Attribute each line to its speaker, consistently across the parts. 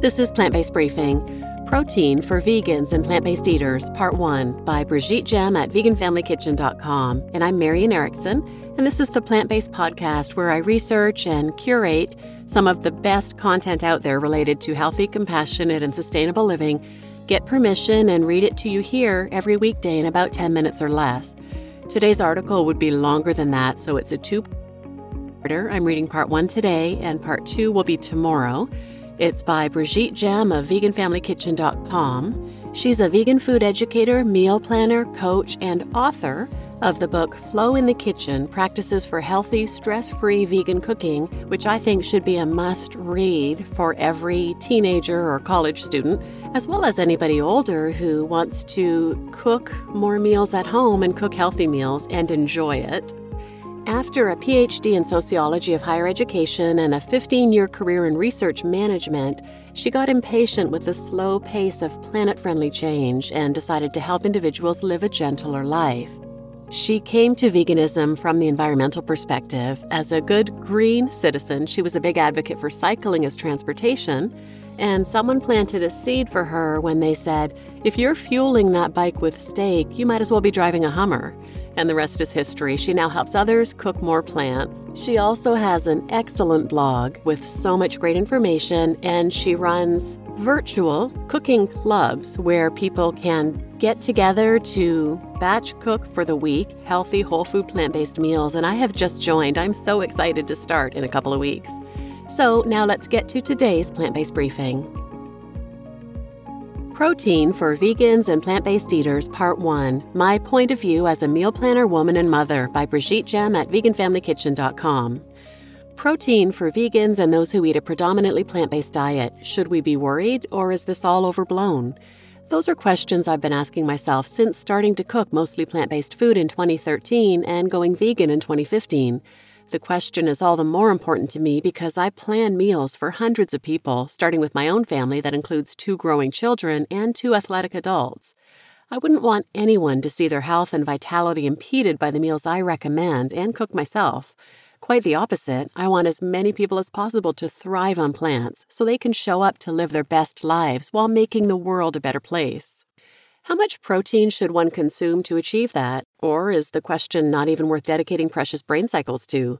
Speaker 1: This is Plant Based Briefing Protein for Vegans and Plant Based Eaters, Part 1 by Brigitte Gemme at veganfamilykitchen.com. And I'm Marian Erickson, and this is the plant based podcast where I research and curate some of the best content out there related to healthy, compassionate, and sustainable living. Get permission and read it to you here every weekday in about 10 minutes or less. Today's article would be longer than that, so it's a two parter. I'm reading part one today, and part two will be tomorrow. It's by Brigitte Gemme of veganfamilykitchen.com. She's a vegan food educator, meal planner, coach, and author of the book Flow in the Kitchen Practices for Healthy, Stress Free Vegan Cooking, which I think should be a must read for every teenager or college student, as well as anybody older who wants to cook more meals at home and cook healthy meals and enjoy it. After a PhD in sociology of higher education and a 15 year career in research management, she got impatient with the slow pace of planet friendly change and decided to help individuals live a gentler life. She came to veganism from the environmental perspective. As a good green citizen, she was a big advocate for cycling as transportation. And someone planted a seed for her when they said, if you're fueling that bike with steak, you might as well be driving a Hummer and the rest is history. She now helps others cook more plants. She also has an excellent blog with so much great information, and she runs virtual cooking clubs where people can get together to batch cook for the week healthy, whole food, plant based meals. And I have just joined. I'm so excited to start in a couple of weeks. So now let's get to today's plant based briefing. Protein for Vegans and Plant Based Eaters, Part 1 My Point of View as a Meal Planner, Woman, and Mother by Brigitte Gemme at veganfamilykitchen.com. Protein for vegans and those who eat a predominantly plant based diet. Should we be worried, or is this all overblown? Those are questions I've been asking myself since starting to cook mostly plant based food in 2013 and going vegan in 2015. The question is all the more important to me because I plan meals for hundreds of people, starting with my own family that includes two growing children and two athletic adults. I wouldn't want anyone to see their health and vitality impeded by the meals I recommend and cook myself. Quite the opposite, I want as many people as possible to thrive on plants so they can show up to live their best lives while making the world a better place. How much protein should one consume to achieve that? Or is the question not even worth dedicating precious brain cycles to?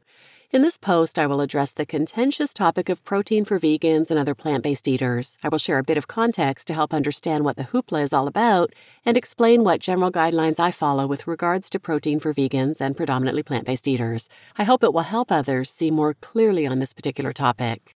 Speaker 1: In this post, I will address the contentious topic of protein for vegans and other plant based eaters. I will share a bit of context to help understand what the hoopla is all about and explain what general guidelines I follow with regards to protein for vegans and predominantly plant based eaters. I hope it will help others see more clearly on this particular topic.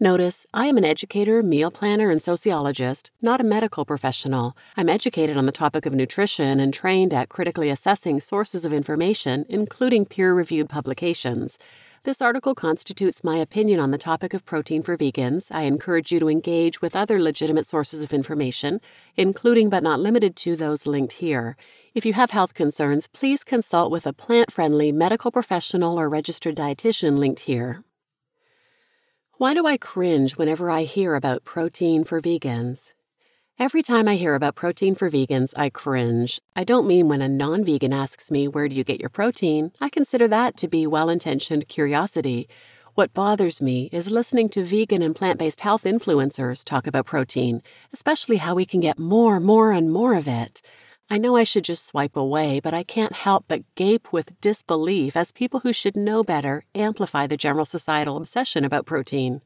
Speaker 1: Notice, I am an educator, meal planner, and sociologist, not a medical professional. I'm educated on the topic of nutrition and trained at critically assessing sources of information, including peer reviewed publications. This article constitutes my opinion on the topic of protein for vegans. I encourage you to engage with other legitimate sources of information, including but not limited to those linked here. If you have health concerns, please consult with a plant friendly medical professional or registered dietitian linked here. Why do I cringe whenever I hear about protein for vegans? Every time I hear about protein for vegans, I cringe. I don't mean when a non vegan asks me, Where do you get your protein? I consider that to be well intentioned curiosity. What bothers me is listening to vegan and plant based health influencers talk about protein, especially how we can get more, more, and more of it. I know I should just swipe away, but I can't help but gape with disbelief as people who should know better amplify the general societal obsession about protein.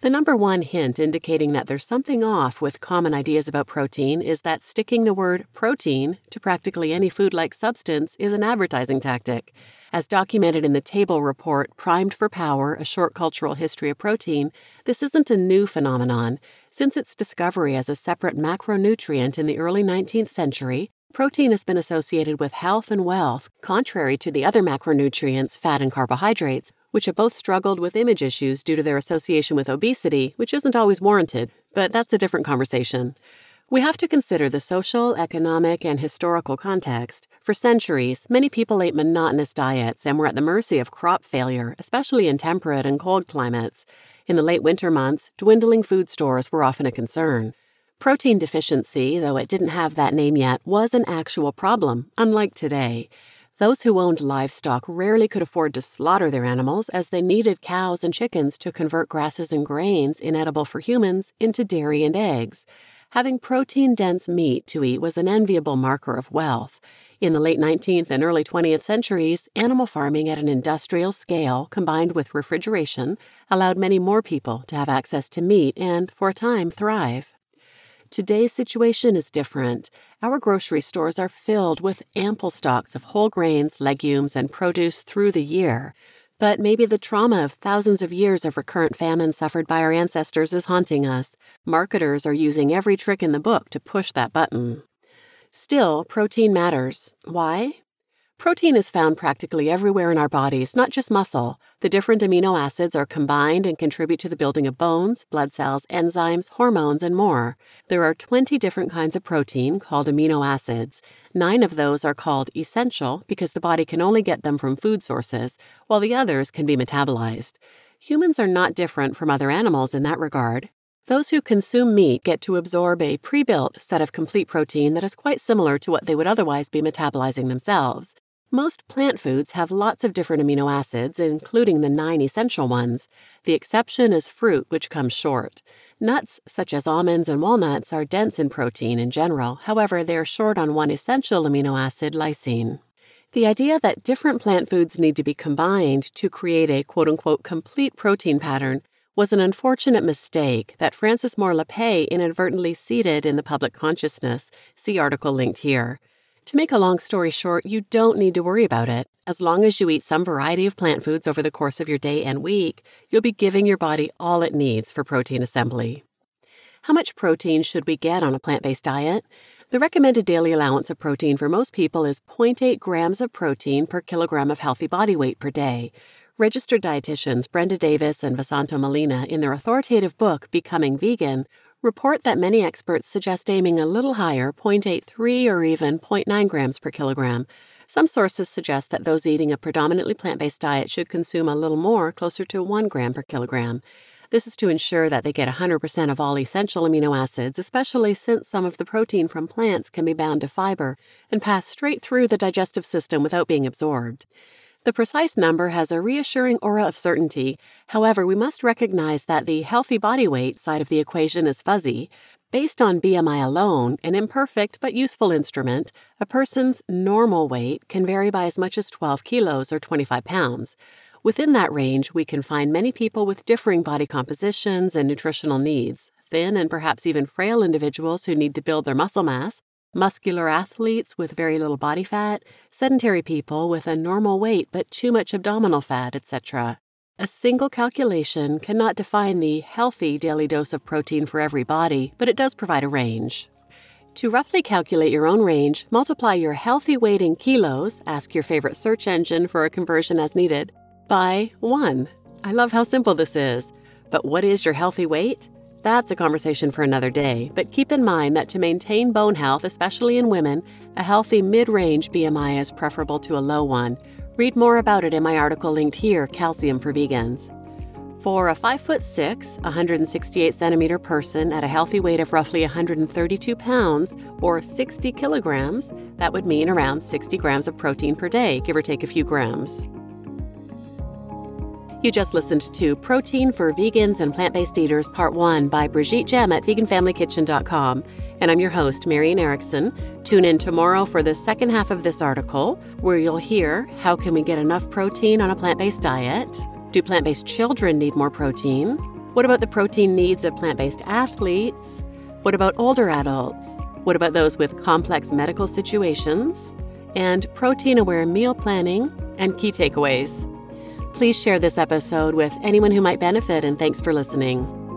Speaker 1: The number one hint indicating that there's something off with common ideas about protein is that sticking the word protein to practically any food like substance is an advertising tactic. As documented in the table report Primed for Power A Short Cultural History of Protein, this isn't a new phenomenon. Since its discovery as a separate macronutrient in the early 19th century, protein has been associated with health and wealth, contrary to the other macronutrients, fat and carbohydrates, which have both struggled with image issues due to their association with obesity, which isn't always warranted, but that's a different conversation. We have to consider the social, economic, and historical context. For centuries, many people ate monotonous diets and were at the mercy of crop failure, especially in temperate and cold climates. In the late winter months, dwindling food stores were often a concern. Protein deficiency, though it didn't have that name yet, was an actual problem, unlike today. Those who owned livestock rarely could afford to slaughter their animals as they needed cows and chickens to convert grasses and grains, inedible for humans, into dairy and eggs. Having protein dense meat to eat was an enviable marker of wealth. In the late 19th and early 20th centuries, animal farming at an industrial scale combined with refrigeration allowed many more people to have access to meat and, for a time, thrive. Today's situation is different. Our grocery stores are filled with ample stocks of whole grains, legumes, and produce through the year. But maybe the trauma of thousands of years of recurrent famine suffered by our ancestors is haunting us. Marketers are using every trick in the book to push that button. Still, protein matters. Why? Protein is found practically everywhere in our bodies, not just muscle. The different amino acids are combined and contribute to the building of bones, blood cells, enzymes, hormones, and more. There are 20 different kinds of protein called amino acids. Nine of those are called essential because the body can only get them from food sources, while the others can be metabolized. Humans are not different from other animals in that regard. Those who consume meat get to absorb a pre built set of complete protein that is quite similar to what they would otherwise be metabolizing themselves. Most plant foods have lots of different amino acids, including the nine essential ones. The exception is fruit, which comes short. Nuts, such as almonds and walnuts, are dense in protein in general, however, they are short on one essential amino acid, lysine. The idea that different plant foods need to be combined to create a quote unquote complete protein pattern was an unfortunate mistake that Frances Moore Lappé inadvertently seeded in the public consciousness. See article linked here. To make a long story short, you don't need to worry about it. As long as you eat some variety of plant foods over the course of your day and week, you'll be giving your body all it needs for protein assembly. How much protein should we get on a plant based diet? The recommended daily allowance of protein for most people is 0.8 grams of protein per kilogram of healthy body weight per day. Registered dietitians Brenda Davis and Vesanto Melina, in their authoritative book, Becoming Vegan, report that many experts suggest aiming a little higher, 0.83 or even 0.9 grams per kilogram. Some sources suggest that those eating a predominantly plant based diet should consume a little more, closer to 1 gram per kilogram. This is to ensure that they get 100% of all essential amino acids, especially since some of the protein from plants can be bound to fiber and pass straight through the digestive system without being absorbed. The precise number has a reassuring aura of certainty. However, we must recognize that the healthy body weight side of the equation is fuzzy. Based on BMI alone, an imperfect but useful instrument, a person's normal weight can vary by as much as 12 kilos or 25 pounds. Within that range, we can find many people with differing body compositions and nutritional needs, thin and perhaps even frail individuals who need to build their muscle mass, muscular athletes with very little body fat, sedentary people with a normal weight but too much abdominal fat, etc. A single calculation cannot define the healthy daily dose of protein for every body, but it does provide a range. To roughly calculate your own range, multiply your healthy weight in kilos, ask your favorite search engine for a conversion as needed, by 1. I love how simple this is. But what is your healthy weight? That's a conversation for another day, but keep in mind that to maintain bone health, especially in women, a healthy mid range BMI is preferable to a low one. Read more about it in my article linked here Calcium for Vegans. For a 5 foot 6, 168 centimeter person at a healthy weight of roughly 132 pounds or 60 kilograms, that would mean around 60 grams of protein per day, give or take a few grams. You just listened to Protein for Vegans and Plant Based Eaters Part 1 by Brigitte Gemme at veganfamilykitchen.com. And I'm your host, Marian Erickson. Tune in tomorrow for the second half of this article, where you'll hear how can we get enough protein on a plant based diet? Do plant based children need more protein? What about the protein needs of plant based athletes? What about older adults? What about those with complex medical situations? And protein aware meal planning and key takeaways. Please share this episode with anyone who might benefit, and thanks for listening.